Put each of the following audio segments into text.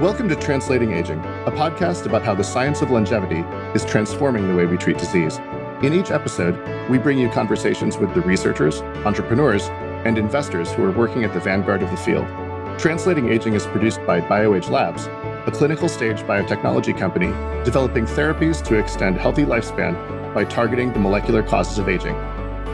Welcome to Translating Aging, a podcast about how the science of longevity is transforming the way we treat disease. In each episode, we bring you conversations with the researchers, entrepreneurs, and investors who are working at the vanguard of the field. Translating Aging is produced by BioAge Labs, a clinical stage biotechnology company developing therapies to extend healthy lifespan by targeting the molecular causes of aging.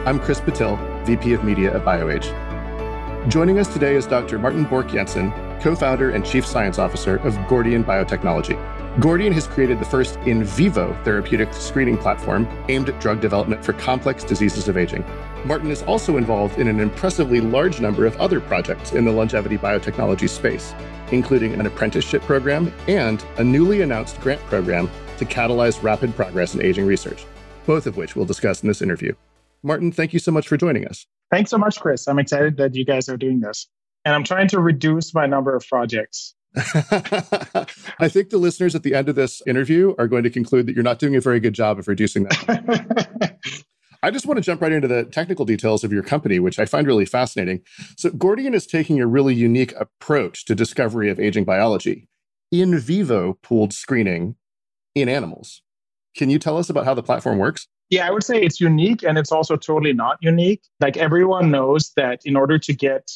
I'm Chris Patil, VP of Media at BioAge. Joining us today is Dr. Martin Bork Jensen, co founder and chief science officer of Gordian Biotechnology. Gordian has created the first in vivo therapeutic screening platform aimed at drug development for complex diseases of aging. Martin is also involved in an impressively large number of other projects in the longevity biotechnology space, including an apprenticeship program and a newly announced grant program to catalyze rapid progress in aging research, both of which we'll discuss in this interview. Martin, thank you so much for joining us. Thanks so much, Chris. I'm excited that you guys are doing this and I'm trying to reduce my number of projects. I think the listeners at the end of this interview are going to conclude that you're not doing a very good job of reducing that. I just want to jump right into the technical details of your company, which I find really fascinating. So, Gordian is taking a really unique approach to discovery of aging biology in vivo pooled screening in animals. Can you tell us about how the platform works? Yeah, I would say it's unique and it's also totally not unique. Like everyone knows that in order to get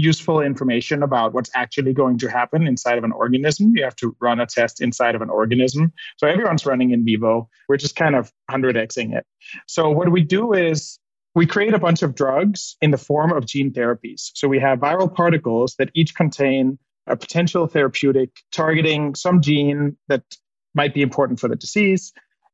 useful information about what's actually going to happen inside of an organism. You have to run a test inside of an organism. So everyone's running in vivo. We're just kind of 100xing it. So what we do is we create a bunch of drugs in the form of gene therapies. So we have viral particles that each contain a potential therapeutic targeting some gene that might be important for the disease.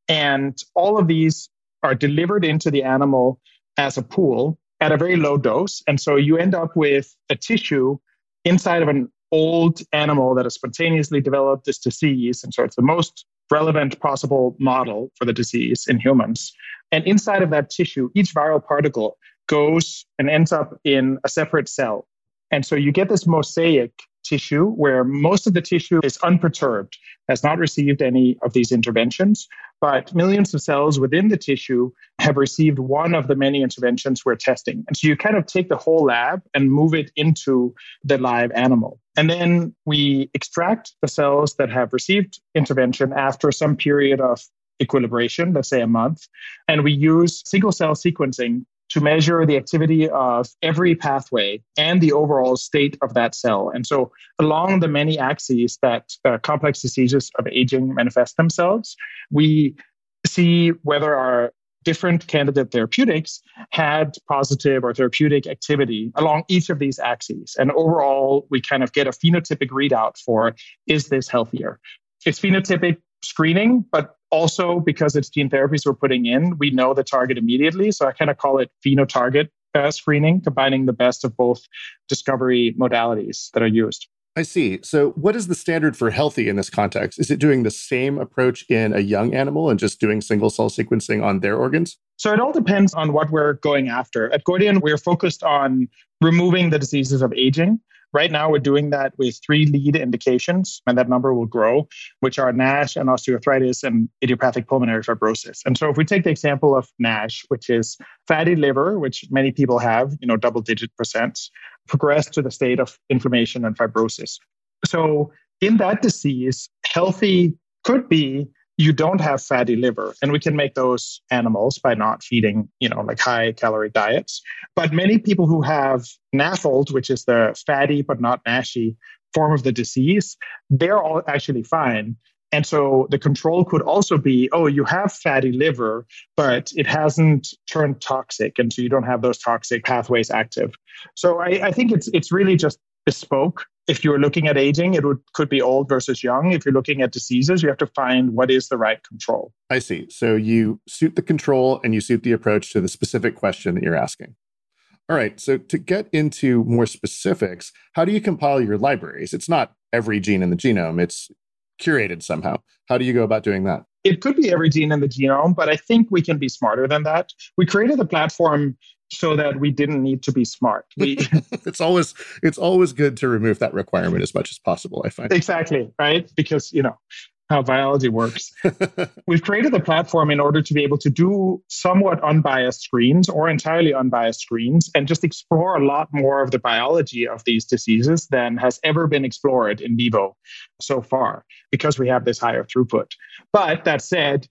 And all of these are delivered into the animal as a pool at a very mm-hmm. low dose. And so you end up with a tissue inside of an old animal that has spontaneously developed this disease. And so it's the most relevant possible model for the disease in humans. And inside of that tissue, each viral particle goes and ends up in a separate cell. And so you get this mosaic tissue where most of the tissue is unperturbed, has not received any of these interventions, but millions of cells within the tissue have received one of the many interventions we're testing. And so you kind of take the whole lab and move it into the live animal. And then we extract the cells that have received intervention after some period of equilibration, let's say a month. And we use single cell sequencing to measure the activity of every pathway and the overall state of that cell. And so, along the many axes that uh, complex diseases of aging manifest themselves, we see whether our different candidate therapeutics had positive or therapeutic activity along each of these axes. And overall, we kind of get a phenotypic readout for is this healthier? It's phenotypic screening, but also because it's gene therapies we're putting in, we know the target immediately. So I kind of call it phenotarget uh, screening, combining the best of both discovery modalities that are used. I see. So, what is the standard for healthy in this context? Is it doing the same approach in a young animal and just doing single cell sequencing on their organs? So, it all depends on what we're going after. At Gordian, we're focused on removing the diseases of aging. Right now, we're doing that with three lead indications, and that number will grow, which are NASH and osteoarthritis and idiopathic pulmonary fibrosis. And so, if we take the example of NASH, which is fatty liver, which many people have, you know, double digit percent, progress to the state of inflammation and fibrosis. So, in that disease, healthy could be you don't have fatty liver and we can make those animals by not feeding you know like high calorie diets. But many people who have NAFLD which is the fatty but not nashy form of the disease they're all actually fine. And so the control could also be oh you have fatty liver but it hasn't turned toxic and so you don't have those toxic pathways active. So i, I think it's it's really just bespoke if you're looking at aging, it would, could be old versus young. If you're looking at diseases, you have to find what is the right control. I see. So you suit the control and you suit the approach to the specific question that you're asking. All right. So to get into more specifics, how do you compile your libraries? It's not every gene in the genome, it's curated somehow. How do you go about doing that? It could be every gene in the genome, but I think we can be smarter than that. We created the platform so that we didn't need to be smart. We, it's always it's always good to remove that requirement as much as possible. I find exactly right because you know how biology works. We've created the platform in order to be able to do somewhat unbiased screens or entirely unbiased screens and just explore a lot more of the biology of these diseases than has ever been explored in vivo so far because we have this higher throughput. But that said,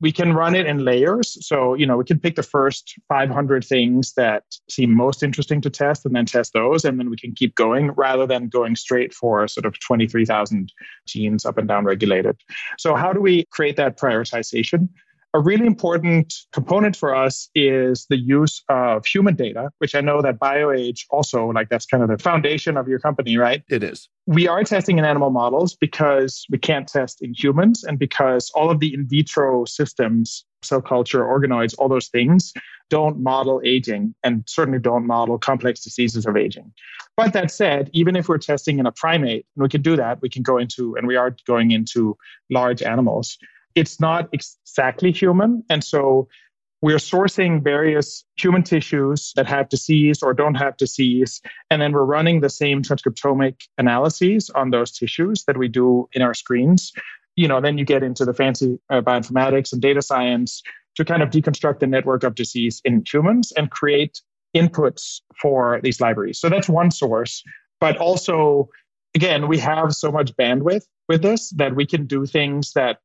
we can run it in layers. So, you know, we can pick the first 500 things that seem most interesting to test and then test those. And then we can keep going rather than going straight for sort of 23,000 genes up and down regulated. So, how do we create that prioritization? A really important component for us is the use of human data, which I know that BioAge also, like that's kind of the foundation of your company, right? It is. We are testing in animal models because we can't test in humans and because all of the in vitro systems, cell culture, organoids, all those things don't model aging and certainly don't model complex diseases of aging. But that said, even if we're testing in a primate, and we can do that, we can go into, and we are going into large animals it's not exactly human. And so we're sourcing various human tissues that have disease or don't have disease. And then we're running the same transcriptomic analyses on those tissues that we do in our screens. You know, then you get into the fancy uh, bioinformatics and data science to kind of deconstruct the network of disease in humans and create inputs for these libraries. So that's one source. But also, again, we have so much bandwidth with this that we can do things that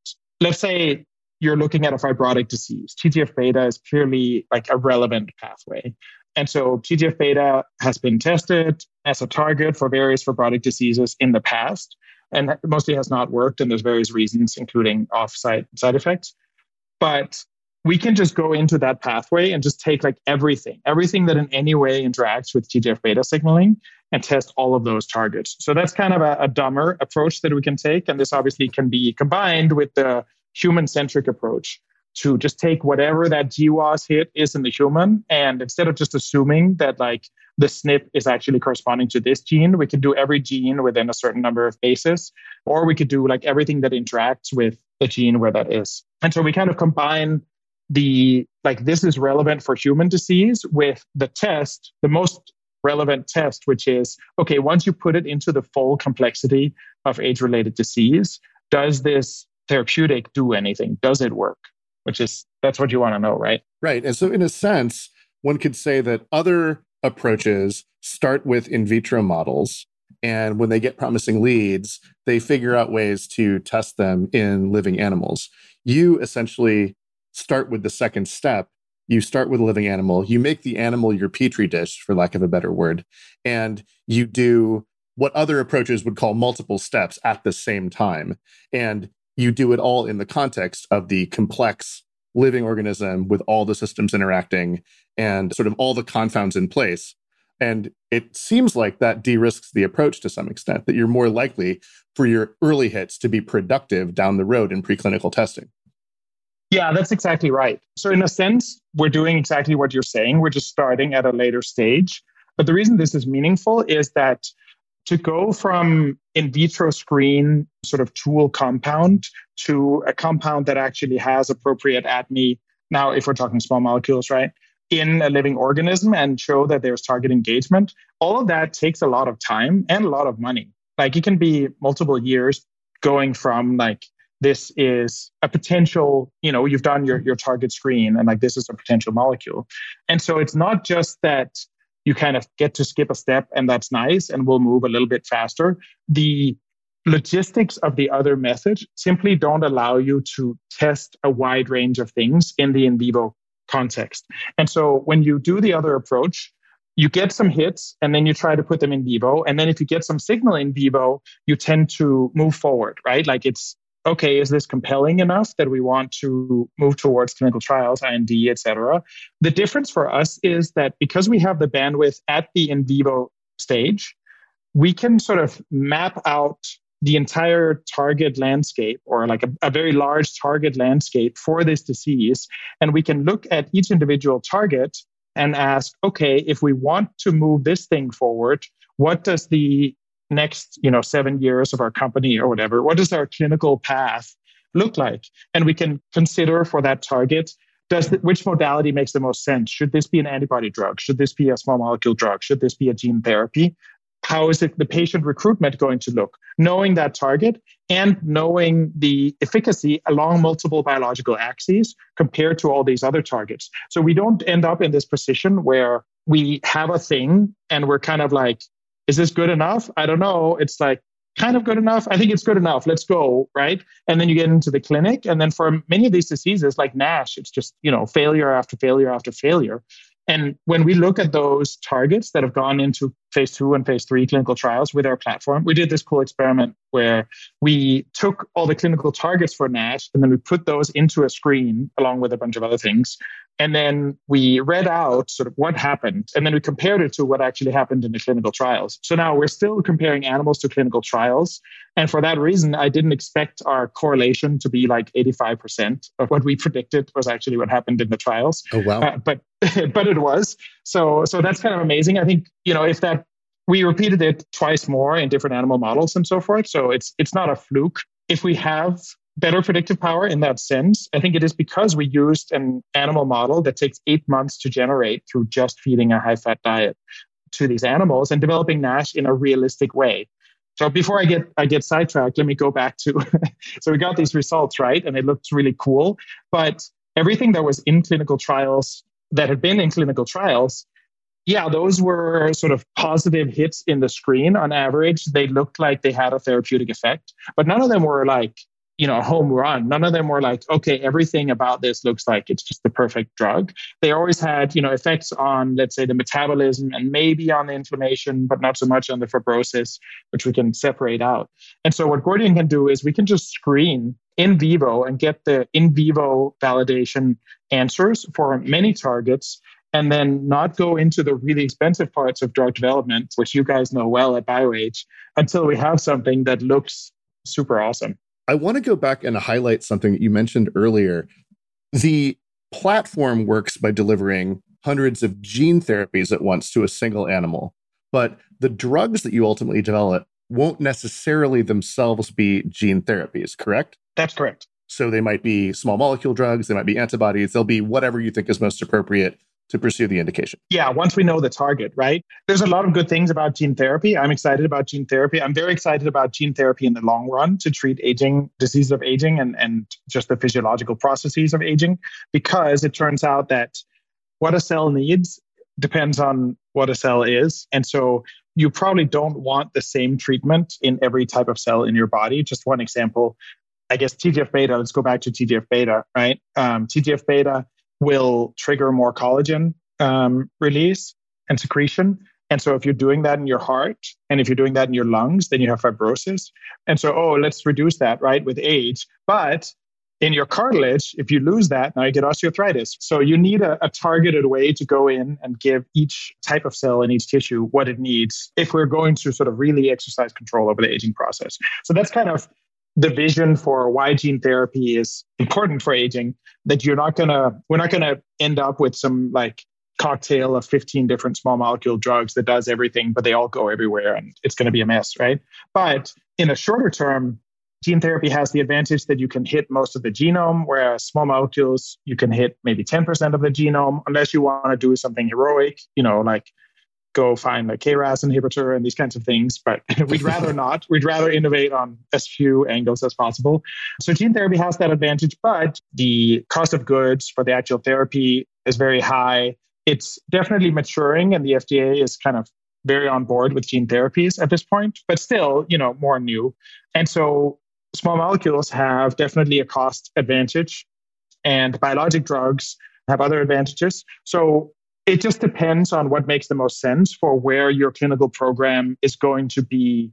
let's say you're looking at a fibrotic disease. TGF beta is clearly like a relevant pathway. And so TGF beta has been tested as a target for various fibrotic diseases in the past and mostly has not worked. And there's various reasons, including off-site side effects. But we can just go into that pathway and just take like everything, everything that in any way interacts with TGF beta signaling and test all of those targets. So that's kind of a, a dumber approach that we can take. And this obviously can be combined with the human centric approach to just take whatever that GWAS hit is in the human. And instead of just assuming that like the SNP is actually corresponding to this gene, we can do every gene within a certain number of bases, or we could do like everything that interacts with the gene where that is. And so we kind of combine the like this is relevant for human disease with the test, the most relevant test, which is okay, once you put it into the full complexity of age related disease, does this therapeutic do anything? Does it work? Which is that's what you want to know, right? Right. And so in a sense, one could say that other approaches start with in vitro models and when they get promising leads, they figure out ways to test them in living animals. You essentially start with the second step. You start with a living animal, you make the animal your petri dish, for lack of a better word, and you do what other approaches would call multiple steps at the same time. And you do it all in the context of the complex living organism with all the systems interacting and sort of all the confounds in place. And it seems like that de risks the approach to some extent, that you're more likely for your early hits to be productive down the road in preclinical testing. Yeah, that's exactly right. So, in a sense, we're doing exactly what you're saying. We're just starting at a later stage. But the reason this is meaningful is that to go from in vitro screen sort of tool compound to a compound that actually has appropriate ADME, now, if we're talking small molecules, right, in a living organism and show that there's target engagement, all of that takes a lot of time and a lot of money. Like it can be multiple years going from like this is a potential you know you've done your, your target screen and like this is a potential molecule. And so it's not just that you kind of get to skip a step and that's nice and we'll move a little bit faster. The logistics of the other method simply don't allow you to test a wide range of things in the in vivo context. And so when you do the other approach you get some hits and then you try to put them in vivo. And then if you get some signal in vivo you tend to move forward right? Like it's okay, is this compelling enough that we want to move towards clinical trials, IND, et cetera? The difference for us is that because we have the bandwidth at the in vivo stage, we can sort of map out the entire target landscape or like a, a, very large target landscape for this disease. And we can look at each individual target and ask, okay, if we want to move this thing forward, what does the next you know seven years of our company or whatever what does our clinical path look like? And we can consider for that target does the, which modality makes the most sense? Should this be an antibody drug? Should this be a small molecule drug? Should this be a gene therapy? How is it the patient recruitment going to look? Knowing that target and knowing the efficacy along multiple biological axes compared to all these other targets. So we don't end up in this position where we have a thing and we're kind of like is this good enough? I don't know. It's like kind of good enough? I think it's good enough. Let's go right? And then you get into the clinic. And then for many of these diseases like nash it's just you know failure after failure after failure. And when we look at those targets that have gone into phase two and phase three clinical trials with our platform, we did this cool experiment where we took all the clinical targets for NASH and then we put those into a screen along with a bunch of other things. And then we read out sort of what happened. And then we compared it to what actually happened in the clinical trials. So now we're still comparing animals to clinical trials. And for that reason, I didn't expect our correlation to be like 85% of what we predicted was actually what happened in the trials. Oh, wow. Uh, but, but it was. So, so that's kind of amazing. I think, you know, if that we repeated it twice more in different animal models and so forth. So it's it's not a fluke. If we have better predictive power in that sense, I think it is because we used an animal model that takes eight months to generate through just feeding a high fat diet to these animals and developing NASH in a realistic way. So before I get I get sidetracked, let me go back to so we got these results right, and it looked really cool. But everything that was in clinical trials that had been in clinical trials yeah, those were sort of positive hits in the screen on average. They looked like they had a therapeutic effect, but none of them were like, you know, home run. None of them were like, okay, everything about this looks like it's just the perfect drug. They always had, you know, effects on, let's say, the metabolism and maybe on the inflammation, but not so much on the fibrosis, which we can separate out. And so what Gordian can do is we can just screen in vivo and get the in vivo validation answers for many targets and then not go into the really expensive parts of drug development, which you guys know well at BioAge, until we have something that looks super awesome. I want to go back and highlight something that you mentioned earlier. The platform works by delivering hundreds of gene therapies at once to a single animal, but the drugs that you ultimately develop won't necessarily themselves be gene therapies, correct? That's correct. So they might be small molecule drugs, they might be antibodies, they'll be whatever you think is most appropriate to pursue the indication? Yeah, once we know the target, right? There's a lot of good things about gene therapy. I'm excited about gene therapy. I'm very excited about gene therapy in the long run to treat aging, diseases of aging, and, and just the physiological processes of aging, because it turns out that what a cell needs depends on what a cell is. And so you probably don't want the same treatment in every type of cell in your body. Just one example, I guess TGF beta, let's go back to TGF beta, right? Um, TGF beta will trigger more collagen um, release and secretion. And so, if you're doing that in your heart and if you're doing that in your lungs, then you have fibrosis. And so, oh, let's reduce that, right, with age. But in your cartilage, if you lose that, now you get osteoarthritis. So, you need a, a targeted way to go in and give each type of cell in each tissue what it needs if we're going to sort of really exercise control over the aging process. So, that's kind of the vision for why gene therapy is important for aging that you're not gonna we're not gonna end up with some like cocktail of 15 different small molecule drugs that does everything but they all go everywhere and it's going to be a mess right? But in a shorter term gene therapy has the advantage that you can hit most of the genome whereas small molecules you can hit maybe 10% of the genome unless you want to do something heroic you know like go find a KRAS inhibitor and these kinds of things, but we'd rather not. We'd rather innovate on as few angles as possible. So gene therapy has that advantage, but the cost of goods for the actual therapy is very high. It's definitely maturing, and the FDA is kind of very on board with gene therapies at this point, but still, you know, more new. And so small molecules have definitely a cost advantage, and biologic drugs have other advantages. So it just depends on what makes the most sense for where your clinical program is going to be.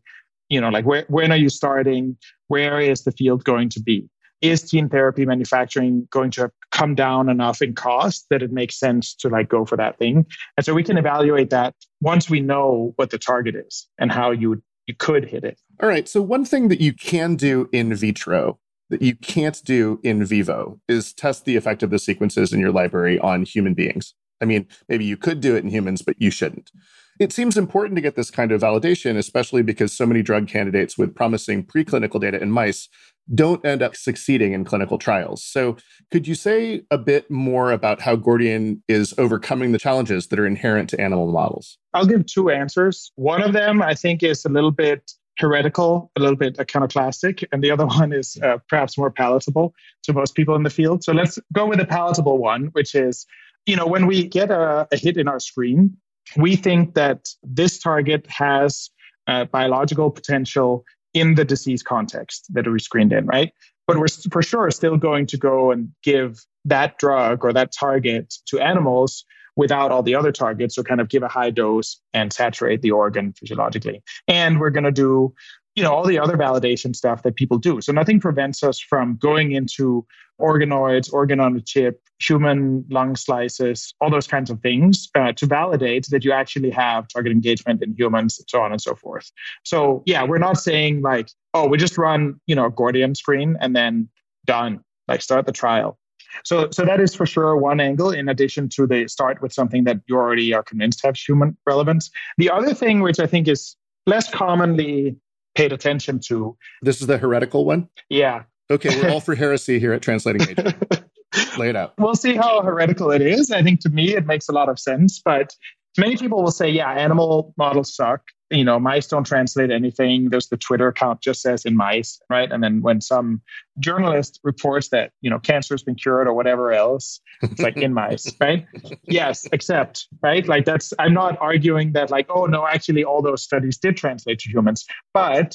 You know like where, when are you starting? Where is the field going to be? Is gene therapy manufacturing going to come down enough in cost that it makes sense to like go for that thing? And so we can evaluate that once we know what the target is and how you you could hit it. All right. So one thing that you can do in vitro that you can't do in vivo is test the effect of the sequences in your library on human beings I mean, maybe you could do it in humans, but you shouldn't. It seems important to get this kind of validation, especially because so many drug candidates with promising preclinical data in mice don't end up succeeding in clinical trials. So, could you say a bit more about how Gordian is overcoming the challenges that are inherent to animal models? I'll give two answers. One of them, I think, is a little bit heretical, a little bit iconoclastic, and the other one is uh, perhaps more palatable to most people in the field. So, let's go with the palatable one, which is you know, when we get a, a hit in our screen, we think that this target has uh, biological potential in the disease context that we screened in, right? But we're for sure still going to go and give that drug or that target to animals without all the other targets, or kind of give a high dose and saturate the organ physiologically. And we're going to do you know all the other validation stuff that people do so nothing prevents us from going into organoids organ on a chip human lung slices all those kinds of things uh, to validate that you actually have target engagement in humans so on and so forth so yeah we're not saying like oh we just run you know a gordian screen and then done like start the trial so, so that is for sure one angle. In addition to the start with something that you already are convinced has human relevance. The other thing, which I think is less commonly paid attention to. This is the heretical one? Yeah. Okay, we're all for heresy here at Translating Aging. Lay it out. We'll see how heretical it is. I think to me it makes a lot of sense, but many people will say, yeah, animal models suck you know, mice don't translate anything. There's the Twitter account just says in mice, right? And then when some journalist reports that, you know, cancer has been cured or whatever else, it's like in mice, right? Yes, except, right? Like that's, I'm not arguing that, like, oh, no, actually, all those studies did translate to humans, but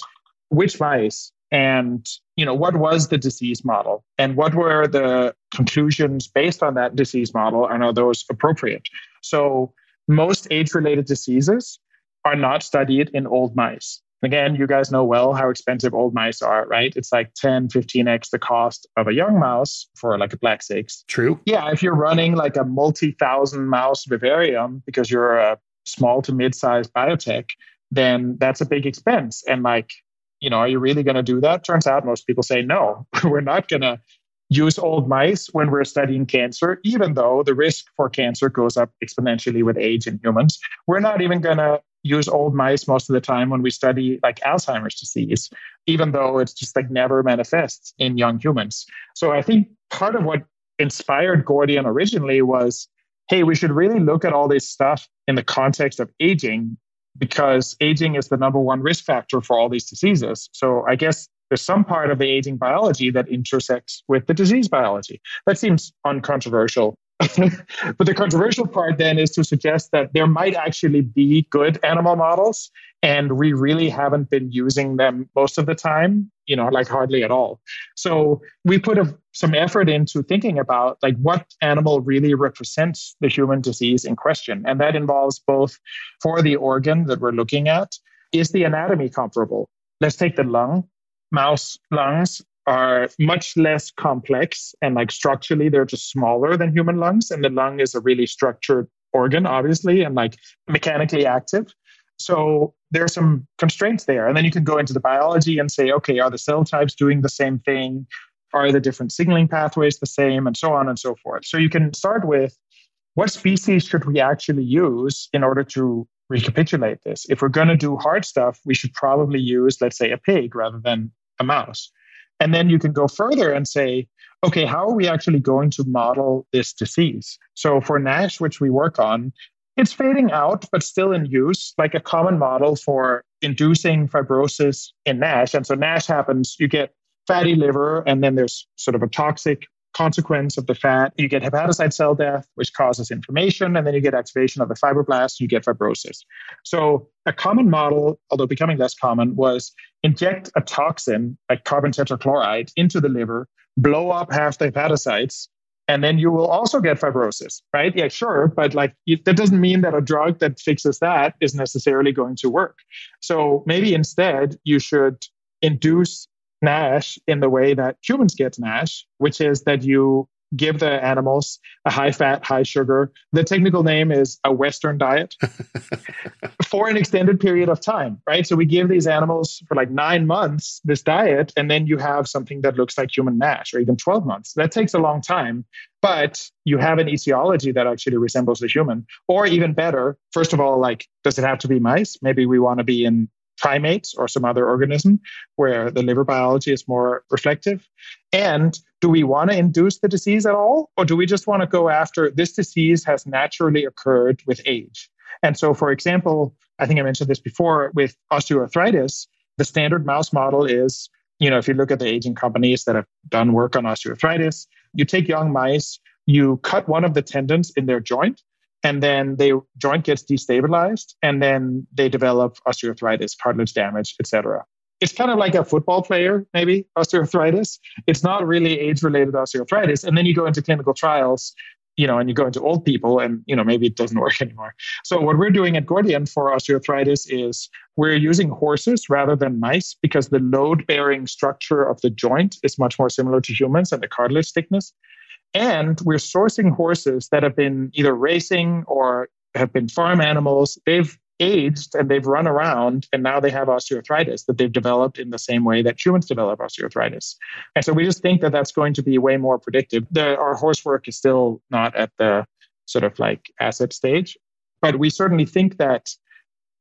which mice? And, you know, what was the disease model? And what were the conclusions based on that disease model? And are those appropriate? So, most age related diseases are not studied in old mice. Again, you guys know well how expensive old mice are, right? It's like 10, 15x the cost of a young mouse for like a black six. True. Yeah, if you're running like a multi thousand mouse vivarium because you're a small to mid sized biotech, then that's a big expense. And like, you know, are you really going to do that? Turns out most people say no, we're not going to use old mice when we're studying cancer, even though the risk for cancer goes up exponentially with age in humans. We're not even going to use old mice most of the time when we study like Alzheimer's disease, even though it's just like never manifests in young humans. So I think part of what inspired Gordian originally was hey, we should really look at all this stuff in the context of aging because aging is the number one risk factor for all these diseases. So I guess there's some part of the aging biology that intersects with the disease biology. That seems uncontroversial but the controversial part then is to suggest that there might actually be good animal models and we really haven't been using them most of the time you know like hardly at all. So we put a, some effort into thinking about like what animal really represents the human disease in question and that involves both for the organ that we're looking at is the anatomy comparable? Let's take the lung mouse lungs are much less complex and like structurally they're just smaller than human lungs and the lung is a really structured organ obviously and like mechanically active. So there are some constraints there and then you can go into the biology and say okay are the cell types doing the same thing? Are the different signaling pathways the same? And so on and so forth. So you can start with what species should we actually use in order to recapitulate this? If we're going to do hard stuff we should probably use let's say a pig rather than a mouse and then you can go further and say, okay, how are we actually going to model this disease? So for NASH, which we work on, it's fading out, but still in use, like a common model for inducing fibrosis in NASH. And so NASH happens, you get fatty liver, and then there's sort of a toxic consequence of the fat. You get hepatocyte cell death, which causes inflammation, and then you get activation of the fibroblasts, you get fibrosis. So, a common model, although becoming less common, was inject a toxin like carbon tetrachloride into the liver, blow up half the hepatocytes, and then you will also get fibrosis, right? Yeah, sure, but like that doesn't mean that a drug that fixes that is necessarily going to work. So maybe instead you should induce NASH in the way that humans get NASH, which is that you give the animals a high fat, high sugar. The technical name is a Western diet for an extended period of time, right? So we give these animals for like nine months this diet, and then you have something that looks like human NASH or even 12 months. That takes a long time, but you have an etiology that actually resembles the human. Or even better, first of all, like, does it have to be mice? Maybe we want to be in primates or some other organism where the liver biology is more reflective? And do we want to induce the disease at all? Or do we just want to go after this disease has naturally occurred with age? And so, for example, I think I mentioned this before with osteoarthritis, the standard mouse model is you know, if you look at the aging companies that have done work on osteoarthritis, you take young mice, you cut one of the tendons in their joint, and then the joint gets destabilized and then they develop osteoarthritis cartilage damage etc it's kind of like a football player maybe osteoarthritis. It's not really age related osteoarthritis. And then you go into clinical trials you know and you go into old people and you know maybe it doesn't work anymore. So what we're doing at gordian for osteoarthritis is we're using horses rather than mice because the load bearing structure of the joint is much more similar to humans and the cartilage thickness and we're sourcing horses that have been either racing or have been farm animals. They've aged and they've run around and now they have osteoarthritis that they've developed in the same way that humans develop osteoarthritis. And so we just think that that's going to be way more predictive. The, our horse work is still not at the sort of like asset stage, but we certainly think that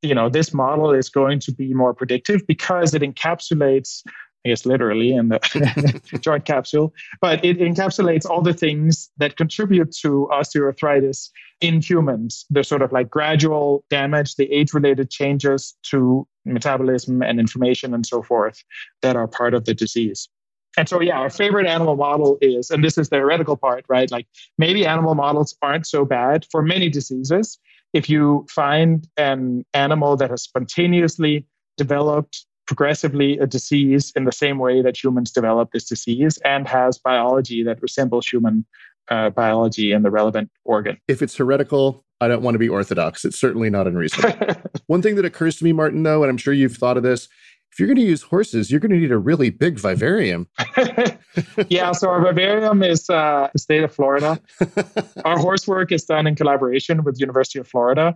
you know this model is going to be more predictive because it encapsulates I guess literally in the joint capsule, but it encapsulates all the things that contribute to osteoarthritis in humans. The sort of like gradual damage, the age related changes to metabolism and inflammation and so forth that are part of the disease. And so, yeah, our favorite animal model is, and this is the theoretical part, right? Like maybe animal models aren't so bad for many diseases. If you find an animal that has spontaneously developed progressively a disease in the same way that humans develop this disease and has biology that resembles human uh, biology in the relevant organ. If it's heretical, I don't want to be orthodox. It's certainly not unreasonable. One thing that occurs to me, Martin, though, and I'm sure you've thought of this, if you're going to use horses, you're going to need a really big vivarium. yeah, so our vivarium is uh, the state of Florida. our horse work is done in collaboration with University of Florida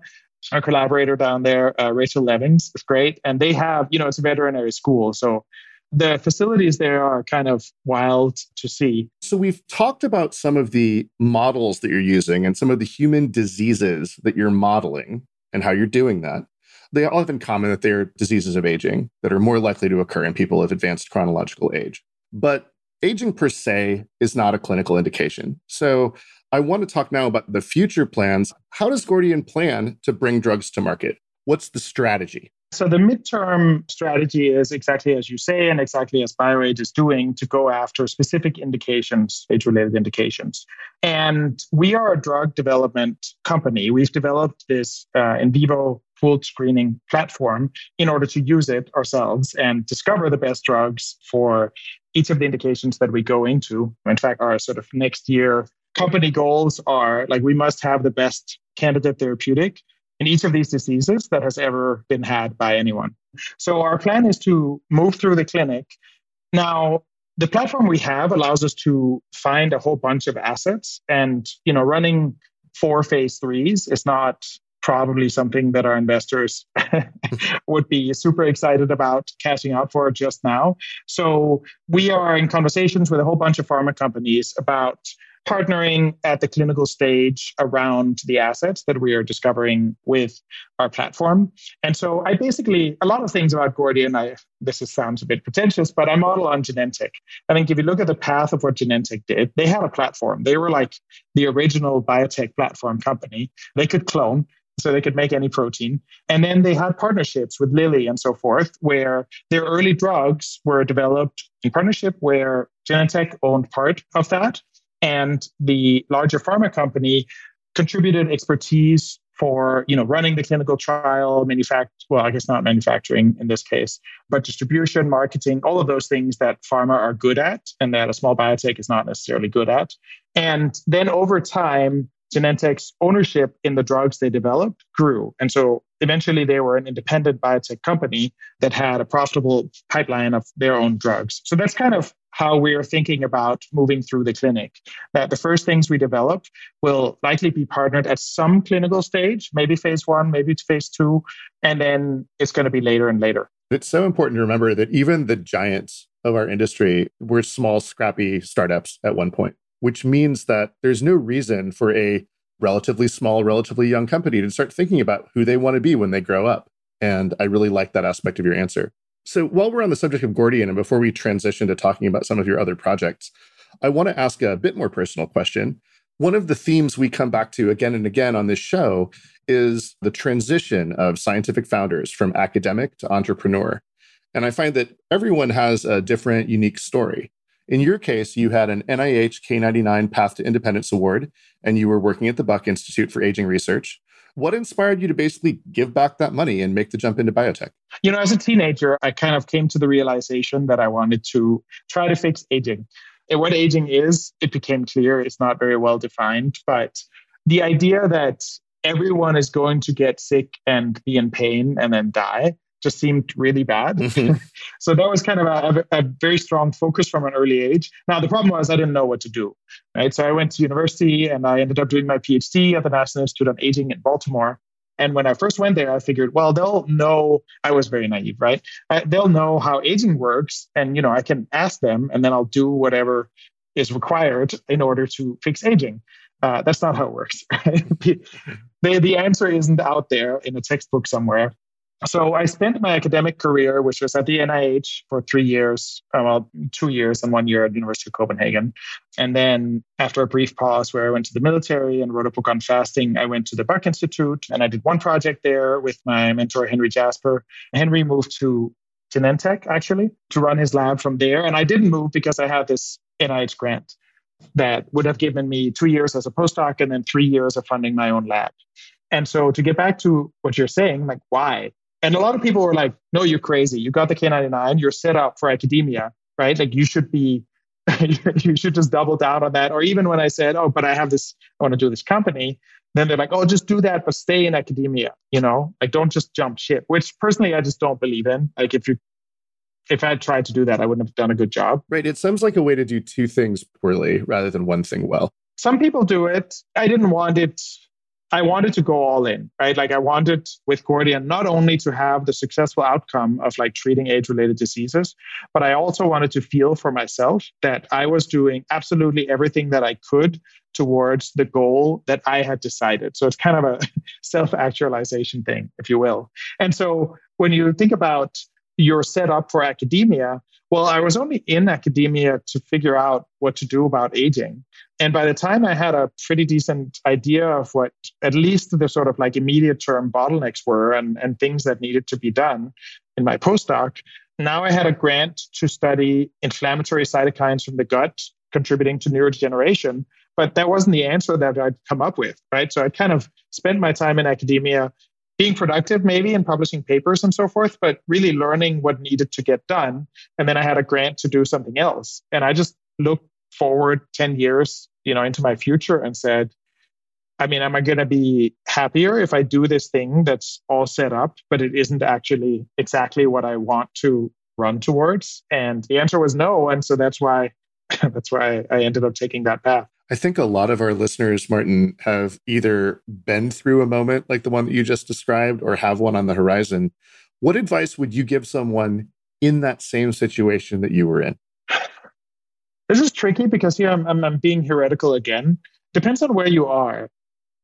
our collaborator down there, uh, Rachel Levings, is great. And they have, you know, it's a veterinary school. So the facilities there are kind of wild to see. So we've talked about some of the models that you're using and some of the human diseases that you're modeling and how you're doing that. They all have in common that they're diseases of aging that are more likely to occur in people of advanced chronological age. But aging per se is not a clinical indication. So I want to talk now about the future plans. How does Gordian plan to bring drugs to market? What's the strategy? So the midterm strategy is exactly as you say, and exactly as BioAge is doing to go after specific indications, age-related indications. And we are a drug development company. We've developed this uh, in vivo pooled screening platform in order to use it ourselves and discover the best drugs for each of the indications that we go into. In fact, our sort of next year company goals are like we must have the best candidate therapeutic in each of these diseases that has ever been had by anyone. So our plan is to move through the clinic. Now, the platform we have allows us to find a whole bunch of assets and you know running four phase threes is not probably something that our investors would be super excited about cashing out for just now. So we are in conversations with a whole bunch of pharma companies about partnering at the clinical stage around the assets that we are discovering with our platform. And so I basically, a lot of things about Gordian, I, this is, sounds a bit pretentious, but I model on Genentech. I think if you look at the path of what Genentech did, they had a platform. They were like the original biotech platform company. They could clone, so they could make any protein. And then they had partnerships with Lilly and so forth, where their early drugs were developed in partnership where Genentech owned part of that. And the larger pharma company contributed expertise for you know running the clinical trial manufacture well i guess not manufacturing in this case but distribution marketing all of those things that pharma are good at and that a small biotech is not necessarily good at. And then over time Genentech's ownership in the drugs they developed grew. And so eventually they were an independent biotech company that had a profitable pipeline of their own drugs. So that's kind of how we're thinking about moving through the clinic. That the first things we develop will likely be partnered at some clinical stage, maybe phase one, maybe it's phase two, and then it's going to be later and later. It's so important to remember that even the giants of our industry were small, scrappy startups at one point, which means that there's no reason for a relatively small, relatively young company to start thinking about who they want to be when they grow up. And I really like that aspect of your answer. So while we're on the subject of Gordian, and before we transition to talking about some of your other projects, I want to ask a bit more personal question. One of the themes we come back to again and again on this show is the transition of scientific founders from academic to entrepreneur. And I find that everyone has a different, unique story. In your case, you had an NIH K99 Path to Independence Award, and you were working at the Buck Institute for Aging Research. What inspired you to basically give back that money and make the jump into biotech? You know, as a teenager, I kind of came to the realization that I wanted to try to fix aging. And what aging is, it became clear. It's not very well defined, but the idea that everyone is going to get sick and be in pain and then die just seemed really bad. Mm-hmm. so that was kind of a, a, very strong focus from an early age. Now, the problem was I didn't know what to do. Right. So I went to university and I ended up doing my PhD at the National Institute on Aging in Baltimore. And when I first went there, I figured, well, they'll know. I was very naive, right? I, they'll know how aging works, and you know, I can ask them, and then I'll do whatever is required in order to fix aging. Uh, that's not how it works. the, the answer isn't out there in a textbook somewhere. So I spent my academic career, which was at the NIH for three years, uh, well, two years and one year at the University of Copenhagen. And then after a brief pause where I went to the military and wrote a book on fasting, I went to the Buck Institute and I did one project there with my mentor, Henry Jasper. Henry moved to Genentech, actually, to run his lab from there. And I didn't move because I had this NIH grant that would have given me two years as a postdoc and then three years of funding my own lab. And so to get back to what you're saying, like why? And a lot of people were like, no, you're crazy. You got the K99, you're set up for academia, right? Like you should be, you should just double down on that. Or even when I said, oh, but I have this, I want to do this company, then they're like, oh, just do that, but stay in academia, you know, like don't just jump ship, which personally I just don't believe in. Like if you, if I had tried to do that, I wouldn't have done a good job. Right. It sounds like a way to do two things poorly rather than one thing well. Some people do it. I didn't want it I wanted to go all in, right? Like I wanted with Gordian not only to have the successful outcome of like treating age-related diseases, but I also wanted to feel for myself that I was doing absolutely everything that I could towards the goal that I had decided. So it's kind of a self-actualization thing, if you will. And so when you think about your setup for academia, well, I was only in academia to figure out what to do about aging. And by the time I had a pretty decent idea of what at least the sort of like immediate term bottlenecks were and, and things that needed to be done in my postdoc, now I had a grant to study inflammatory cytokines from the gut contributing to neurodegeneration. But that wasn't the answer that I'd come up with, right? So I kind of spent my time in academia being productive maybe and publishing papers and so forth but really learning what needed to get done. And then i had a grant to do something else. And i just looked forward 10 years you know into my future and said i mean am i going to be happier if i do this thing that's all set up but it isn't actually exactly what i want to run towards? And the answer was no. And so that's why that's why i ended up taking that path I think a lot of our listeners, Martin, have either been through a moment like the one that you just described or have one on the horizon. What advice would you give someone in that same situation that you were in? This is tricky because here I'm, I'm, I'm being heretical again. Depends on where you are.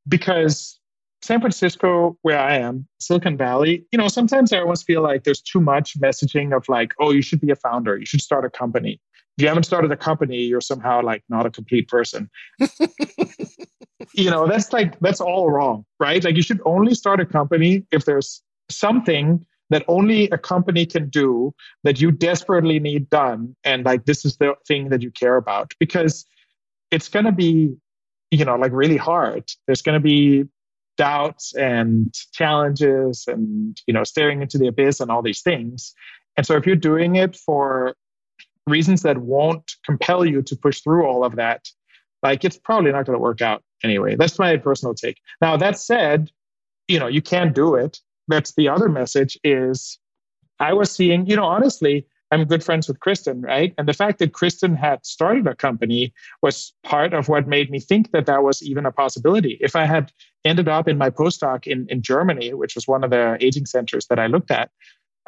Because San Francisco, where I am, Silicon Valley, you know, sometimes I almost feel like there's too much messaging of like, oh, you should be a founder, you should start a company if you haven't started a company, you're somehow like not a complete person. you know, that's like, that's all wrong, right? Like you should only start a company if there's something that only a company can do that you desperately need done. And like, this is the thing that you care about because it's going to be, you know, like really hard. There's going to be doubts and challenges and, you know, staring into the abyss and all these things. And so if you're doing it for reasons that won't compel you to push through all of that, like it's probably not going to work out anyway. That's my personal take. Now, that said, you know, you can do it. That's the other message is I was seeing, you know, honestly, I'm good friends with Kristen, right? And the fact that Kristen had started a company was part of what made me think that that was even a possibility. If I had ended up in my postdoc in, in Germany, which was one of the aging centers that I looked at,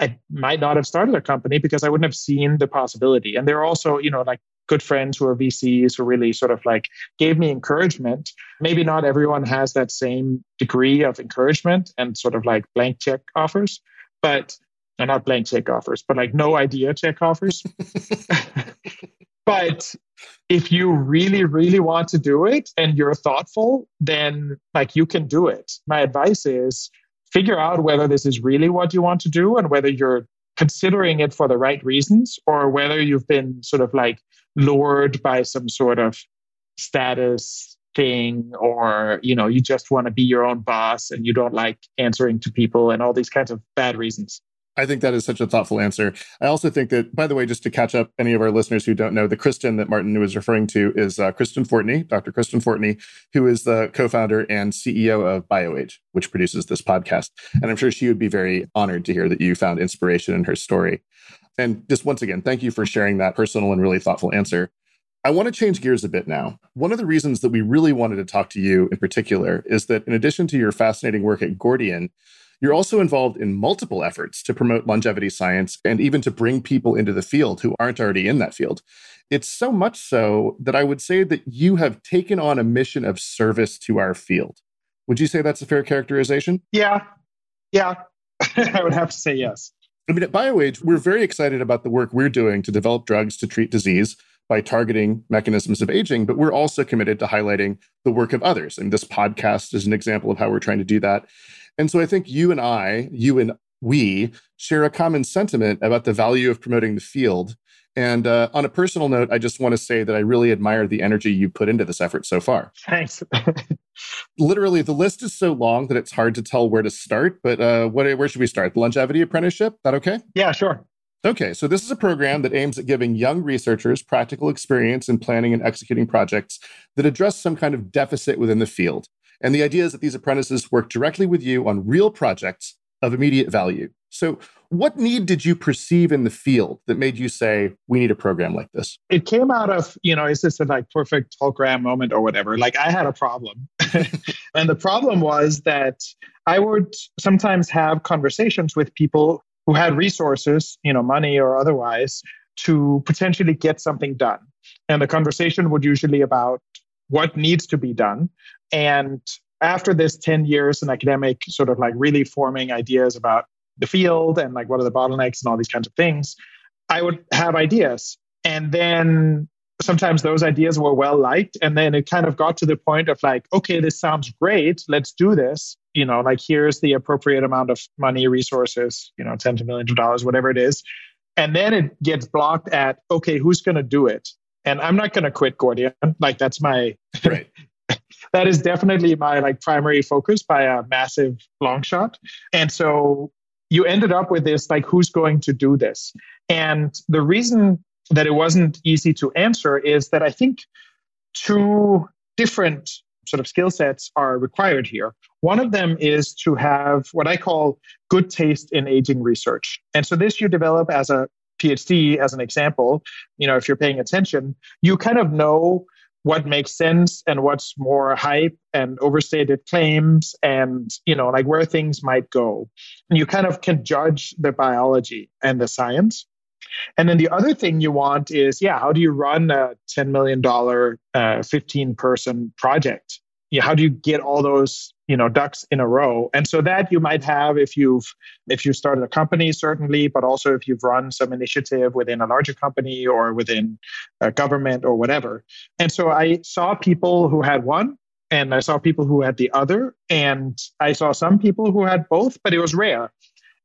I might not have started a company because I wouldn't have seen the possibility. And there are also, you know, like good friends who are VCs who really sort of like gave me encouragement. Maybe not everyone has that same degree of encouragement and sort of like blank check offers, but or not blank check offers, but like no idea check offers. but if you really, really want to do it and you're thoughtful, then like you can do it. My advice is figure out whether this is really what you want to do and whether you're considering it for the right reasons or whether you've been sort of like lured by some sort of status thing or you know you just want to be your own boss and you don't like answering to people and all these kinds of bad reasons I think that is such a thoughtful answer. I also think that, by the way, just to catch up any of our listeners who don't know, the Kristen that Martin was referring to is uh, Kristen Fortney, Dr. Kristen Fortney, who is the co-founder and CEO of BioAge, which produces this podcast. And I'm sure she would be very honored to hear that you found inspiration in her story. And just once again, thank you for sharing that personal and really thoughtful answer. I want to change gears a bit now. One of the reasons that we really wanted to talk to you in particular is that in addition to your fascinating work at Gordian, you're also involved in multiple efforts to promote longevity science and even to bring people into the field who aren't already in that field. It's so much so that I would say that you have taken on a mission of service to our field. Would you say that's a fair characterization? Yeah. Yeah. I would have to say yes. I mean, at BioAge, we're very excited about the work we're doing to develop drugs to treat disease by targeting mechanisms of aging, but we're also committed to highlighting the work of others. And this podcast is an example of how we're trying to do that. And so I think you and I, you and we, share a common sentiment about the value of promoting the field. And uh, on a personal note, I just want to say that I really admire the energy you put into this effort so far. Thanks. Literally, the list is so long that it's hard to tell where to start. But uh, what, where should we start? The longevity apprenticeship? That okay? Yeah, sure. Okay, so this is a program that aims at giving young researchers practical experience in planning and executing projects that address some kind of deficit within the field. And the idea is that these apprentices work directly with you on real projects of immediate value. So, what need did you perceive in the field that made you say, we need a program like this? It came out of, you know, is this a like perfect Paul Graham moment or whatever? Like, I had a problem. and the problem was that I would sometimes have conversations with people who had resources, you know, money or otherwise, to potentially get something done. And the conversation would usually about what needs to be done. And after this 10 years in academic, sort of like really forming ideas about the field and like what are the bottlenecks and all these kinds of things, I would have ideas. And then sometimes those ideas were well liked. And then it kind of got to the point of like, okay, this sounds great. Let's do this. You know, like here's the appropriate amount of money, resources, you know, tens of millions of dollars, whatever it is. And then it gets blocked at, okay, who's going to do it? And I'm not going to quit Gordian. Like that's my right. that is definitely my like primary focus by a massive long shot. And so you ended up with this like who's going to do this? And the reason that it wasn't easy to answer is that I think two different sort of skill sets are required here. One of them is to have what I call good taste in aging research. And so this you develop as a PhD as an example, you know, if you're paying attention, you kind of know what makes sense and what's more hype and overstated claims and you know like where things might go. And you kind of can judge the biology and the science. And then the other thing you want is yeah how do you run a $10 million uh, 15 person project? Yeah, how do you get all those you know ducks in a row. And so that you might have if you've if you started a company certainly but also if you've run some initiative within a larger company or within a government or whatever. And so i saw people who had one and i saw people who had the other and i saw some people who had both but it was rare.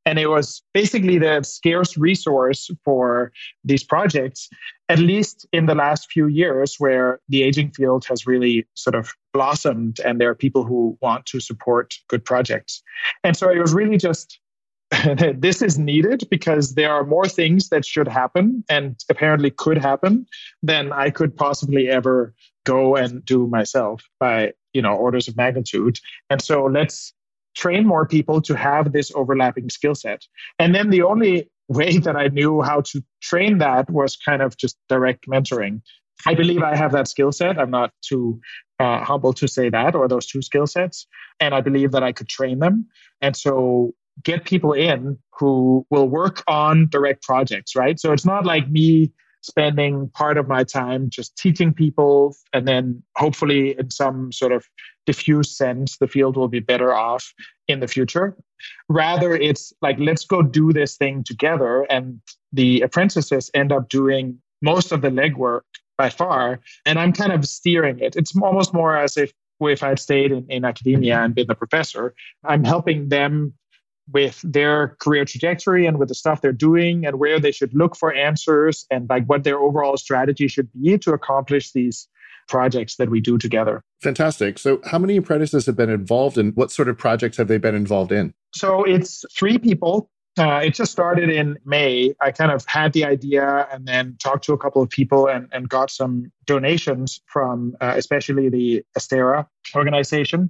And it was basically the scarce resource for these projects, at least in the last few years, where the aging field has really sort of blossomed and there are people who want to support good projects. And so it was really just this is needed because there are more things that should happen and apparently could happen than I could possibly ever go and do myself by you know orders of magnitude. And so let's train more people to have this overlapping skill set. And then the only way that i knew how to train that was kind of just direct mentoring i believe i have that skill set. I'm not too uh, humble to say that or those two skill sets. And i believe that i could train them. And so get people in who will work on direct projects right? So it's not like me spending part of my time just teaching people and then hopefully in some sort of diffuse sense the field will be better off in the future. Rather it's like let's go do this thing together. And the apprentices end up doing most of the legwork by far and i'm kind of steering it it's almost more as if if i'd stayed in, in academia and been a professor i'm helping them with their career trajectory and with the stuff they're doing and where they should look for answers and like what their overall strategy should be to accomplish these projects that we do together. Fantastic. So, how many apprentices have been involved and what sort of projects have they been involved in? So, it's three people. Uh, it just started in May. I kind of had the idea and then talked to a couple of people and, and got some donations from uh, especially the Astera organization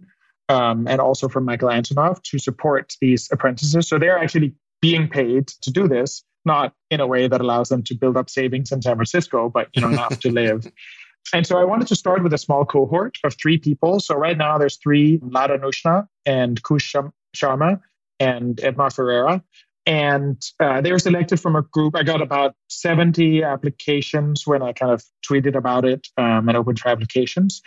um, and also from Michael Antonov to support these apprentices. So they're actually being paid to do this, not in a way that allows them to build up savings in San Francisco, but you know enough to live. And so I wanted to start with a small cohort of three people. So right now there's three, Lada Nuzhna and Kush Sharma and Edmar Ferreira. And uh, they were selected from a group. I got about 70 applications when I kind of tweeted about it um, and opened for applications.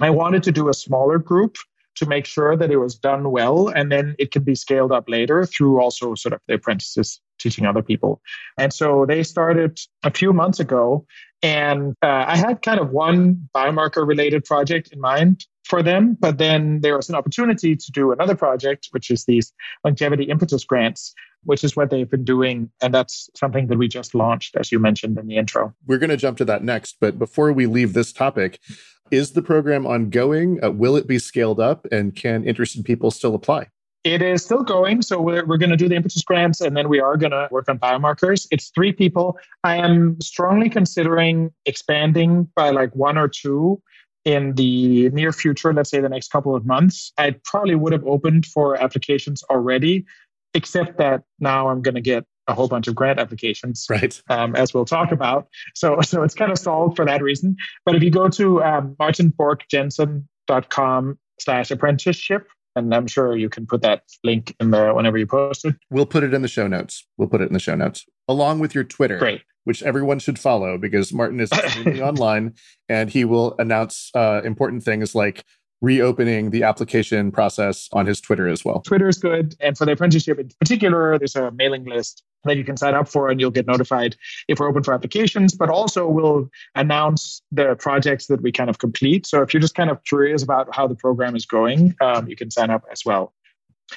I wanted to do a smaller group to make sure that it was done well and then it can be scaled up later through also sort of the apprentices teaching other people and so they started a few months ago and uh, i had kind of one biomarker related project in mind for them but then there was an opportunity to do another project which is these longevity impetus grants which is what they've been doing. And that's something that we just launched, as you mentioned in the intro. We're going to jump to that next. But before we leave this topic, is the program ongoing? Uh, will it be scaled up? And can interested people still apply? It is still going. So we're, we're going to do the impetus grants and then we are going to work on biomarkers. It's three people. I am strongly considering expanding by like one or two in the near future, let's say the next couple of months. I probably would have opened for applications already, except that now I'm going to get a whole bunch of grant applications, right? Um, as we'll talk about. So, so it's kind of solved for that reason. But if you go to um, martinborchjensen.com slash apprenticeship, and I'm sure you can put that link in there whenever you post it. We'll put it in the show notes. We'll put it in the show notes along with your Twitter. Great. Which everyone should follow because Martin is online and he will announce uh, important things like reopening the application process on his Twitter as well. Twitter is good. And for the apprenticeship in particular, there's a mailing list that you can sign up for and you'll get notified if we're open for applications, but also we'll announce the projects that we kind of complete. So if you're just kind of curious about how the program is going, um, you can sign up as well.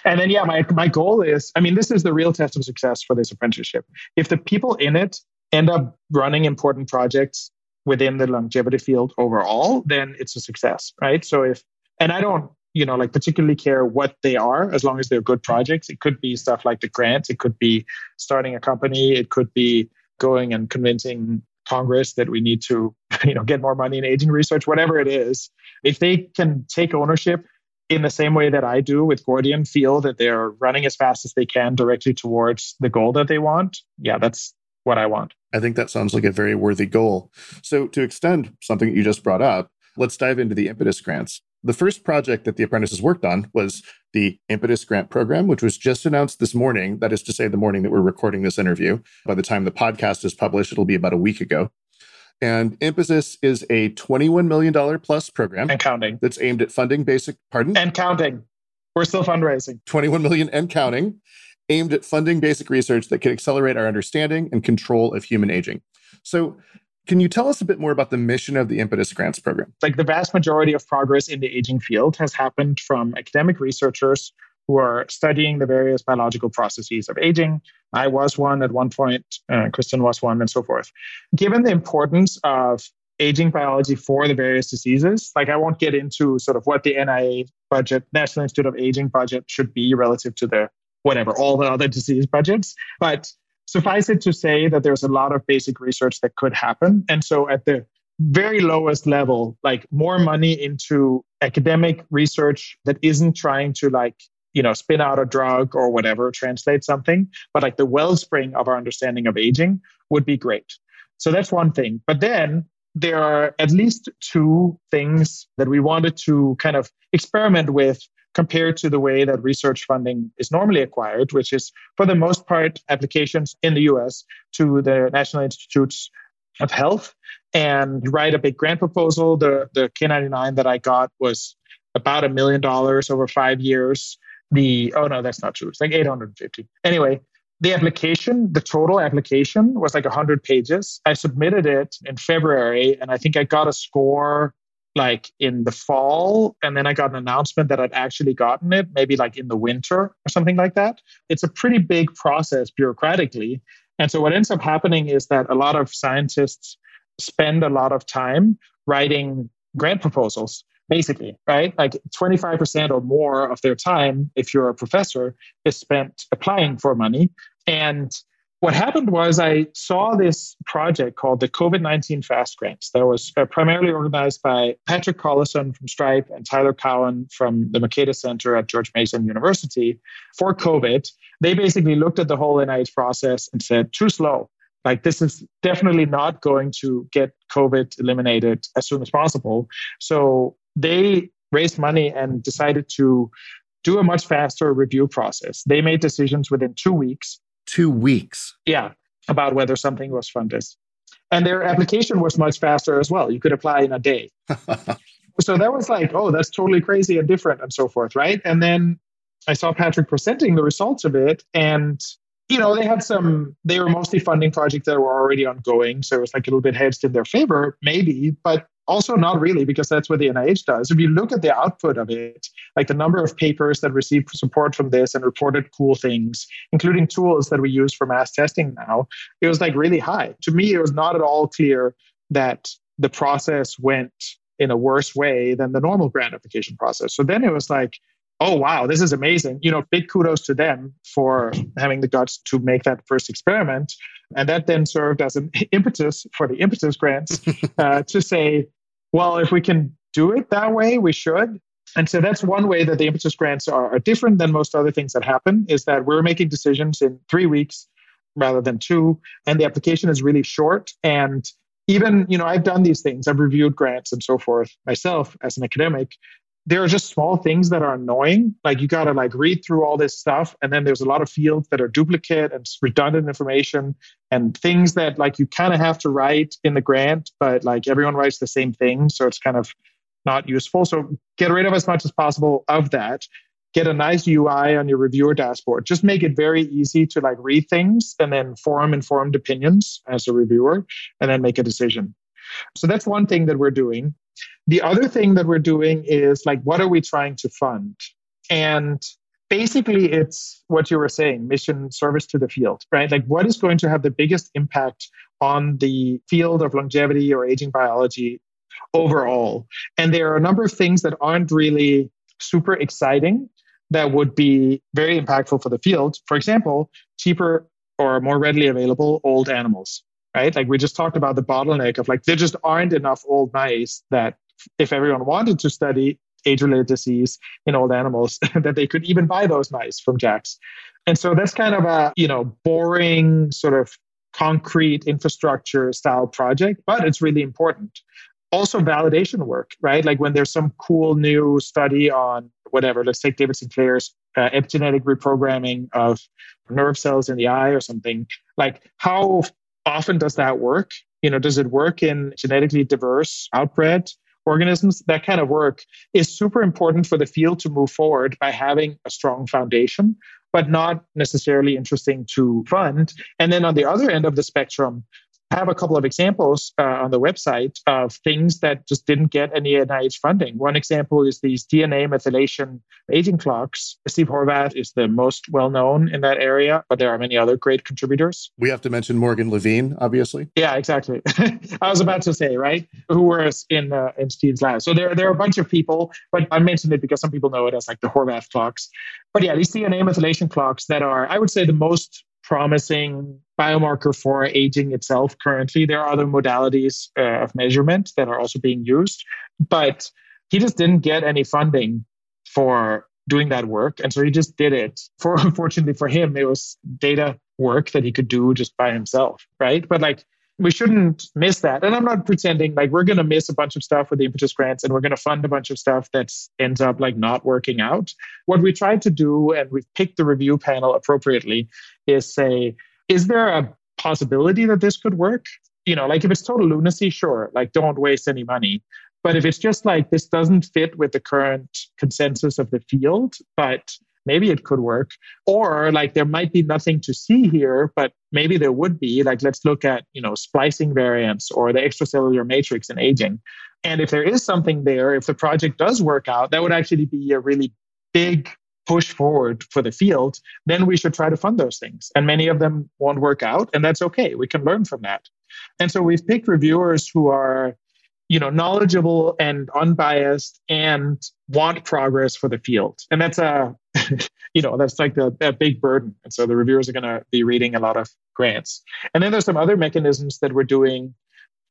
And then, yeah, my, my goal is I mean, this is the real test of success for this apprenticeship. If the people in it end up running important projects within the longevity field overall, then it's a success, right? So if and I don't, you know, like particularly care what they are as long as they're good projects. It could be stuff like the grants, it could be starting a company, it could be going and convincing Congress that we need to, you know, get more money in aging research, whatever it is. If they can take ownership in the same way that I do with Gordian, feel that they're running as fast as they can directly towards the goal that they want, yeah, that's what I want. I think that sounds like a very worthy goal. So, to extend something that you just brought up, let's dive into the impetus grants. The first project that the apprentices worked on was the Impetus Grant Program, which was just announced this morning. That is to say, the morning that we're recording this interview. By the time the podcast is published, it'll be about a week ago. And Impetus is a $21 million plus program. And counting. That's aimed at funding basic, pardon? And counting. We're still fundraising. 21 million and counting, aimed at funding basic research that can accelerate our understanding and control of human aging. So can you tell us a bit more about the mission of the Impetus Grants Program? Like the vast majority of progress in the aging field has happened from academic researchers who are studying the various biological processes of aging. I was one at one point, uh, Kristen was one, and so forth. Given the importance of aging biology for the various diseases, like I won't get into sort of what the NIA budget, National Institute of Aging budget, should be relative to the whatever, all the other disease budgets. But suffice it to say that there's a lot of basic research that could happen. And so at the very lowest level, like more money into academic research that isn't trying to like, you know, spin out a drug or whatever, translate something, but like the wellspring of our understanding of aging would be great. So that's one thing. But then there are at least two things that we wanted to kind of experiment with compared to the way that research funding is normally acquired, which is for the most part applications in the US to the National Institutes of Health and write a big grant proposal. The, the K99 that I got was about a million dollars over five years. The, oh no, that's not true. It's like 850. Anyway, the application, the total application was like 100 pages. I submitted it in February and I think I got a score like in the fall. And then I got an announcement that I'd actually gotten it, maybe like in the winter or something like that. It's a pretty big process bureaucratically. And so what ends up happening is that a lot of scientists spend a lot of time writing grant proposals basically, right? Like 25% or more of their time, if you're a professor, is spent applying for money. And what happened was I saw this project called the COVID 19 Fast Grants that was uh, primarily organized by Patrick Collison from Stripe and Tyler Cowen from the Mercatus Center at George Mason University for COVID. They basically looked at the whole NIH process and said, too slow. Like, this is definitely not going to get COVID eliminated as soon as possible. So, they raised money and decided to do a much faster review process. They made decisions within two weeks. Two weeks? Yeah, about whether something was funded. And their application was much faster as well. You could apply in a day. so that was like, oh, that's totally crazy and different and so forth, right? And then I saw Patrick presenting the results of it. And, you know, they had some, they were mostly funding projects that were already ongoing. So it was like a little bit hedged in their favor, maybe. But also, not really, because that's what the NIH does. If you look at the output of it, like the number of papers that received support from this and reported cool things, including tools that we use for mass testing now, it was like really high. To me, it was not at all clear that the process went in a worse way than the normal grant application process. So then it was like, oh wow this is amazing you know big kudos to them for having the guts to make that first experiment and that then served as an impetus for the impetus grants uh, to say well, if we can do it that way, we should. And so that's one way that the impetus grants are, are different than most other things that happen is that we're making decisions in three weeks rather than two. And the application is really short. And even, you know, I've done these things, I've reviewed grants and so forth myself as an academic there are just small things that are annoying. Like you got to like read through all this stuff, and then there's a lot of fields that are duplicate and redundant information, and things that like you kind of have to write in the grant, but like everyone writes the same thing, so it's kind of not useful. So get rid of as much as possible of that. Get a nice UI on your reviewer dashboard. Just make it very easy to like read things and then form informed opinions as a reviewer, and then make a decision. So that's one thing that we're doing. The other thing that we're doing is like, what are we trying to fund? And basically, it's what you were saying mission service to the field, right? Like, what is going to have the biggest impact on the field of longevity or aging biology overall? And there are a number of things that aren't really super exciting that would be very impactful for the field. For example, cheaper or more readily available old animals right? Like we just talked about the bottleneck of like there just aren't enough old mice that if everyone wanted to study age-related disease in old animals, that they could even buy those mice from JAX. And so that's kind of a you know boring sort of concrete infrastructure style project, but it's really important. Also, validation work, right? Like when there's some cool new study on whatever, let's take David Sinclair's uh, epigenetic reprogramming of nerve cells in the eye or something. Like, how often does that work? You know, does it work in genetically diverse outbred organisms? That kind of work is super important for the field to move forward by having a strong foundation, but not necessarily interesting to fund. And then on the other end of the spectrum, have a couple of examples uh, on the website of things that just didn't get any NIH funding. One example is these DNA methylation aging clocks. Steve Horvath is the most well known in that area, but there are many other great contributors. We have to mention Morgan Levine, obviously. Yeah, exactly. I was about to say, right, who were in uh, in Steve's lab. So there, there are a bunch of people, but I mentioned it because some people know it as like the Horvath clocks. But yeah, these DNA methylation clocks that are, I would say, the most promising biomarker for aging itself currently. There are other modalities uh, of measurement that are also being used, but he just didn't get any funding for doing that work. And so he just did it. For unfortunately for him, it was data work that he could do just by himself, right? But like we shouldn't miss that. And I'm not pretending like we're going to miss a bunch of stuff with the impetus grants and we're going to fund a bunch of stuff that ends up like not working out. What we tried to do, and we've picked the review panel appropriately, is say, is there a possibility that this could work? You know, like if it's total lunacy, sure, like don't waste any money. But if it's just like this doesn't fit with the current consensus of the field, but maybe it could work. Or like there might be nothing to see here, but maybe there would be. Like let's look at, you know, splicing variants or the extracellular matrix in aging. And if there is something there, if the project does work out, that would actually be a really big push forward for the field, then we should try to fund those things. And many of them won't work out, and that's okay. We can learn from that. And so we've picked reviewers who are you know knowledgeable and unbiased and want progress for the field and that's a you know that's like the, big burden. And so the reviewers are going to be reading a lot of grants. And then there's some other mechanisms that we're doing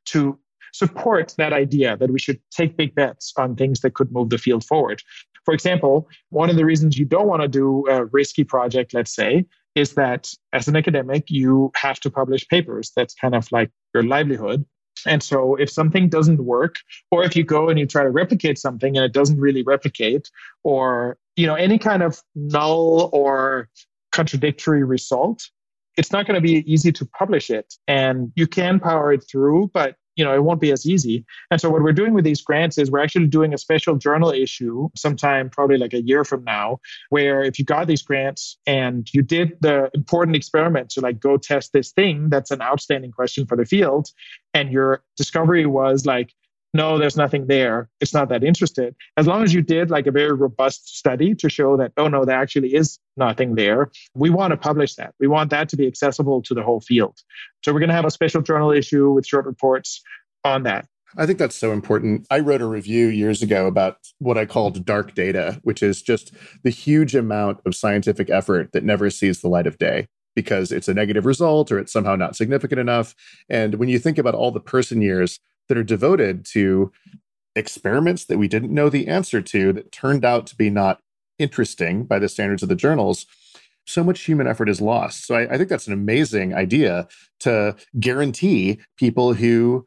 to support that idea that we should take big bets on things that could move the field forward. For example one of the reasons you don't want to do a risky project let's say is that as an academic you have to publish papers. That's kind of like your livelihood. And so if something doesn't work, or if you go and you try to replicate something and it doesn't really replicate, or you know, any kind of null or contradictory result, it's not going to be easy to publish it. And you can power it through, but you know, it won't be as easy. And so what we're doing with these grants is we're actually doing a special journal issue sometime probably like a year from now, where if you got these grants and you did the important experiment to like go test this thing, that's an outstanding question for the field. And your discovery was like, no, there's nothing there. It's not that interested. As long as you did like a very robust study to show that, oh no, there actually is nothing there, we want to publish that. We want that to be accessible to the whole field. So we're going to have a special journal issue with short reports on that. I think that's so important. I wrote a review years ago about what I called dark data, which is just the huge amount of scientific effort that never sees the light of day because it's a negative result or it's somehow not significant enough. And when you think about all the person years that are devoted to experiments that we didn't know the answer to that turned out to be not interesting by the standards of the journals so much human effort is lost. So I, I, think that's an amazing idea to guarantee people who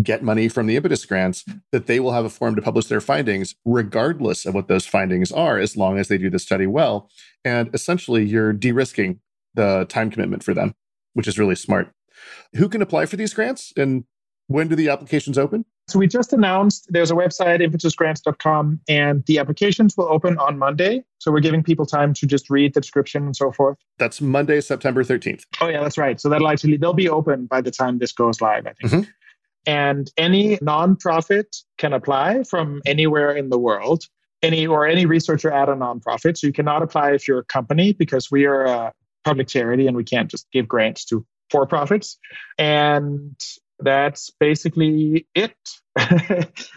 get money from the impetus grants that they will have a forum to publish their findings regardless of what those findings are as long as they do the study well. And essentially you're de-risking the time commitment for them which is really smart. Who can apply for these grants and when do the applications open? So we just announced there's a website, impetusgrants.com, and the applications will open on Monday. So we're giving people time to just read the description and so forth. That's Monday, September 13th. Oh, yeah, that's right. So that'll actually, they'll be open by the time this goes live, I think. Mm-hmm. And any nonprofit can apply from anywhere in the world, any or any researcher at a nonprofit. So you cannot apply if you're a company because we are a public charity and we can't just give grants to for profits. And that's basically it.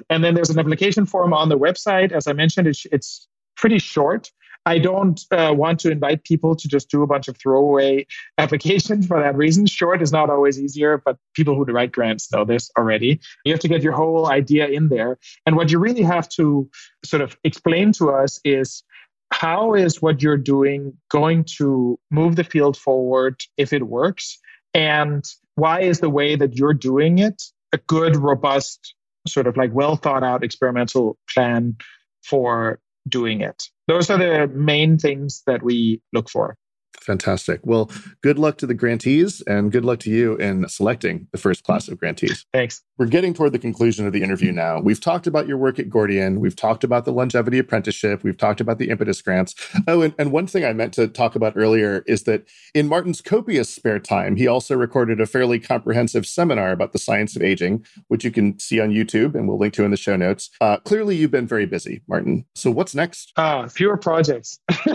and then there's an application form on the website. As I mentioned, it's, it's pretty short. I don't uh, want to invite people to just do a bunch of throwaway applications for that reason. Short is not always easier, but people who write grants know this already. You have to get your whole idea in there. And what you really have to sort of explain to us is how is what you're doing going to move the field forward if it works? And why is the way that you're doing it a good, robust, sort of like well thought out experimental plan for doing it? Those are the main things that we look for. Fantastic. Well, good luck to the grantees and good luck to you in selecting the first class of grantees. Thanks. We're getting toward the conclusion of the interview now. We've talked about your work at Gordian. We've talked about the longevity apprenticeship. We've talked about the impetus grants. Oh, and, and one thing I meant to talk about earlier is that in Martin's copious spare time, he also recorded a fairly comprehensive seminar about the science of aging, which you can see on YouTube and we'll link to in the show notes. Uh, clearly, you've been very busy, Martin. So what's next? Uh, fewer projects.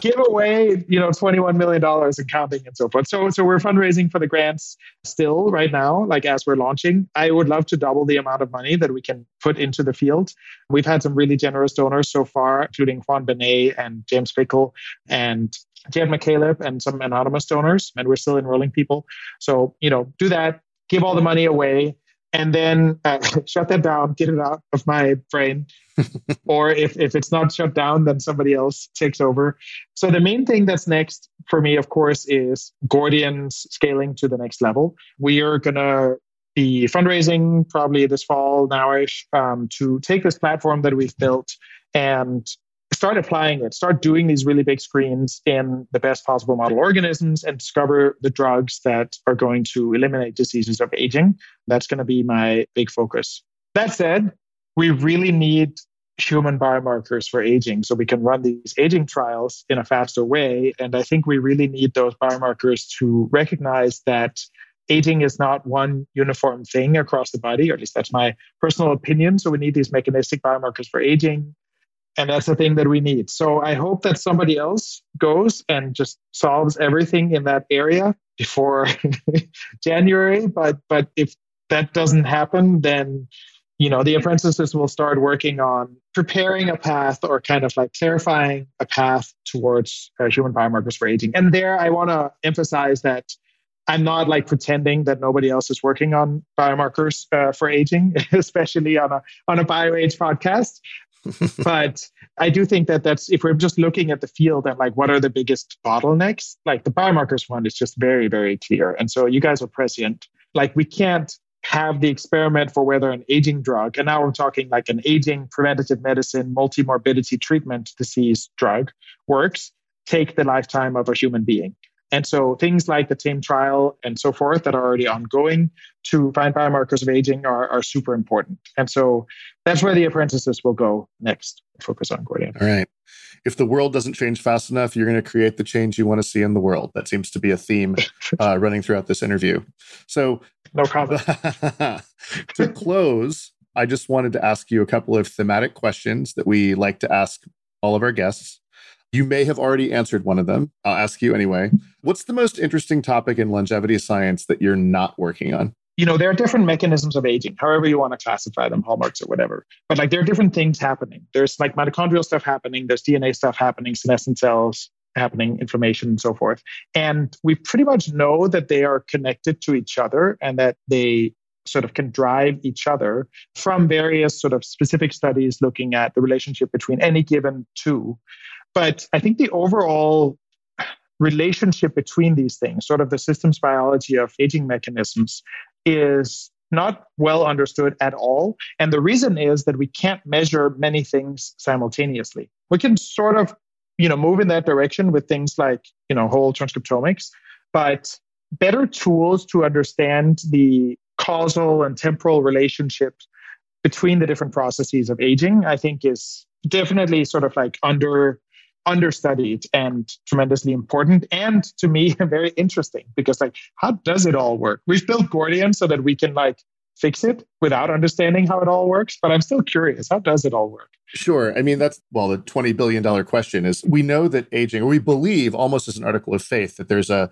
Give away you know, $21 million and counting and so forth. So, so we're fundraising for the grants still right now, like as we're launching. I would love to double the amount of money that we can put into the field. We've had some really generous donors so far, including Juan Benet and James Fickel and Jed McCaleb and some anonymous donors, and we're still enrolling people. So, you know, do that, give all the money away, and then uh, shut that down, get it out of my brain. or if, if it's not shut down, then somebody else takes over. So the main thing that's next for me, of course, is Gordian's scaling to the next level. We are going to be fundraising probably this fall nowish um, to take this platform that we've built and start applying it, start doing these really big screens in the best possible model organisms and discover the drugs that are going to eliminate diseases of aging. That's going to be my big focus. That said, we really need human biomarkers for aging so we can run these aging trials in a faster way. And I think we really need those biomarkers to recognize that aging is not one uniform thing across the body, or at least that's my personal opinion. So we need these mechanistic biomarkers for aging. And that's the thing that we need. So I hope that somebody else goes and just solves everything in that area before January. But but if that doesn't happen, then you know the apprentices will start working on preparing a path or kind of like clarifying a path towards uh, human biomarkers for aging. And there, I want to emphasize that I'm not like pretending that nobody else is working on biomarkers uh, for aging, especially on a on a BioAge podcast. but I do think that that's if we're just looking at the field and like what are the biggest bottlenecks, like the biomarkers one is just very very clear. And so you guys are prescient. Like we can't have the experiment for whether an aging drug, and now we're talking like an aging preventative medicine multi-morbidity treatment disease drug works, take the lifetime of a human being. And so things like the TAME trial and so forth that are already ongoing to find biomarkers of aging are, are super important. And so that's where the apprentices will go next, focus on Gordian. All right. If the world doesn't change fast enough, you're going to create the change you want to see in the world. That seems to be a theme uh, running throughout this interview. So, no comment. to close, I just wanted to ask you a couple of thematic questions that we like to ask all of our guests. You may have already answered one of them. I'll ask you anyway. What's the most interesting topic in longevity science that you're not working on? You know, there are different mechanisms of aging, however you want to classify them, hallmarks or whatever. But like there are different things happening. There's like mitochondrial stuff happening, there's DNA stuff happening, senescent cells happening, inflammation, and so forth. And we pretty much know that they are connected to each other and that they sort of can drive each other from various sort of specific studies looking at the relationship between any given two. But I think the overall relationship between these things, sort of the systems biology of aging mechanisms, is not well understood at all. And the reason is that we can't measure many things simultaneously. We can sort of, you know, move in that direction with things like, you know, whole transcriptomics, but better tools to understand the causal and temporal relationships between the different processes of aging, I think is definitely sort of like under understudied and tremendously important and to me very interesting because like how does it all work? We've built gordian so that we can like fix it without understanding how it all works but i'm still curious. How does it all work? Sure. I mean that's well the 20 billion dollar question is we know that aging or we believe almost as an article of faith that there's a,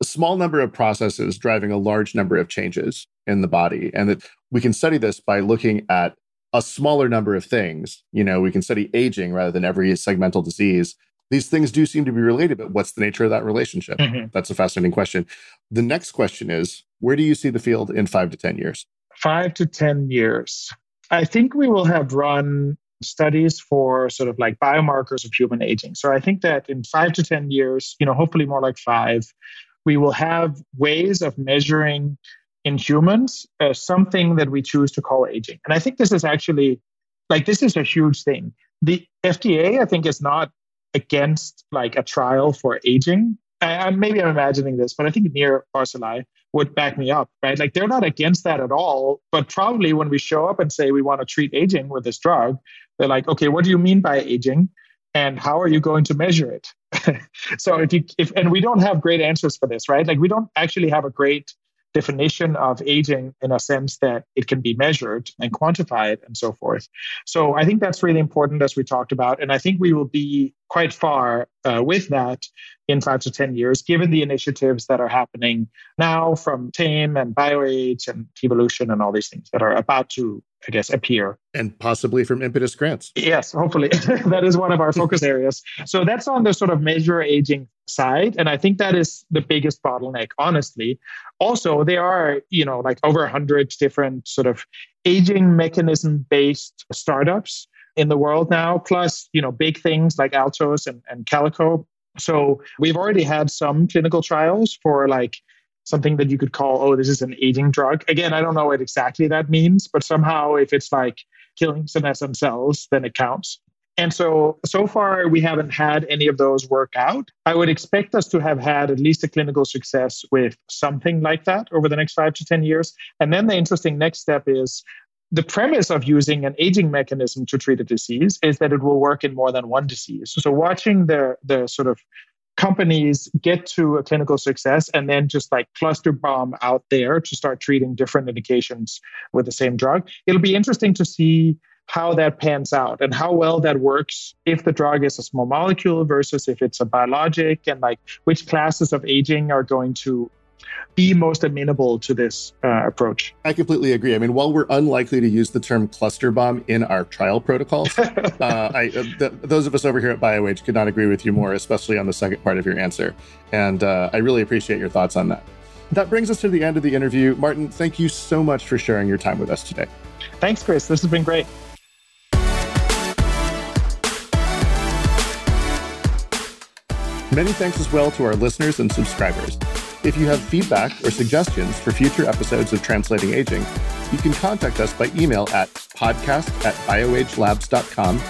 a small number of processes driving a large number of changes in the body and that we can study this by looking at a smaller number of things. You know, we can study aging rather than every segmental disease. These things do seem to be related, but what's the nature of that relationship? Mm-hmm. That's a fascinating question. The next question is where do you see the field in five to 10 years? Five to 10 years. I think we will have run studies for sort of like biomarkers of human aging. So I think that in five to 10 years, you know, hopefully more like five, we will have ways of measuring in humans uh, something that we choose to call aging. And I think this is actually like this is a huge thing. The FDA, I think, is not against like a trial for aging. I, maybe I'm imagining this, but I think Nir Barzilai would back me up, right? Like they're not against that at all. But probably when we show up and say we want to treat aging with this drug, they're like, okay, what do you mean by aging? And how are you going to measure it? so if you if and we don't have great answers for this, right? Like we don't actually have a great definition of aging in a sense that it can be measured and quantified and so forth. So I think that's really important as we talked about. And I think we will be quite far uh, with that in five to 10 years, given the initiatives that are happening now from TAME and BioAge and Evolution and all these things that are about to, I guess, appear. And possibly from impetus grants. Yes, hopefully. that is one of our focus areas. So that's on the sort of measure aging side. And I think that is the biggest bottleneck, honestly. Also, there are, you know, like over 100 different sort of aging mechanism based startups in the world now, plus, you know, big things like Altos and, and Calico. So we've already had some clinical trials for like something that you could call, oh, this is an aging drug. Again, I don't know what exactly that means, but somehow if it's like killing senescent cells, then it counts. And so, so far, we haven't had any of those work out. I would expect us to have had at least a clinical success with something like that over the next five to 10 years. And then the interesting next step is the premise of using an aging mechanism to treat a disease is that it will work in more than one disease. So, watching the, the sort of companies get to a clinical success and then just like cluster bomb out there to start treating different indications with the same drug, it'll be interesting to see how that pans out and how well that works if the drug is a small molecule versus if it's a biologic and like which classes of aging are going to be most amenable to this uh, approach. I completely agree. I mean, while we're unlikely to use the term cluster bomb in our trial protocols, uh, I, uh, th- those of us over here at BioAge could not agree with you more, especially on the second part of your answer. And uh, I really appreciate your thoughts on that. That brings us to the end of the interview. Martin, thank you so much for sharing your time with us today. Thanks, Chris. This has been great. Many thanks as well to our listeners and subscribers. If you have feedback or suggestions for future episodes of Translating Aging, you can contact us by email at podcast at bioagelabs.com,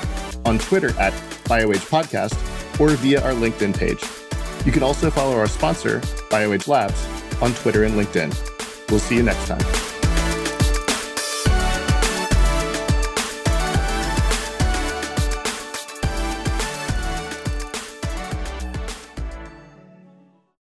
on Twitter at bioagepodcast, or via our LinkedIn page. You can also follow our sponsor, BioAge Labs, on Twitter and LinkedIn. We'll see you next time.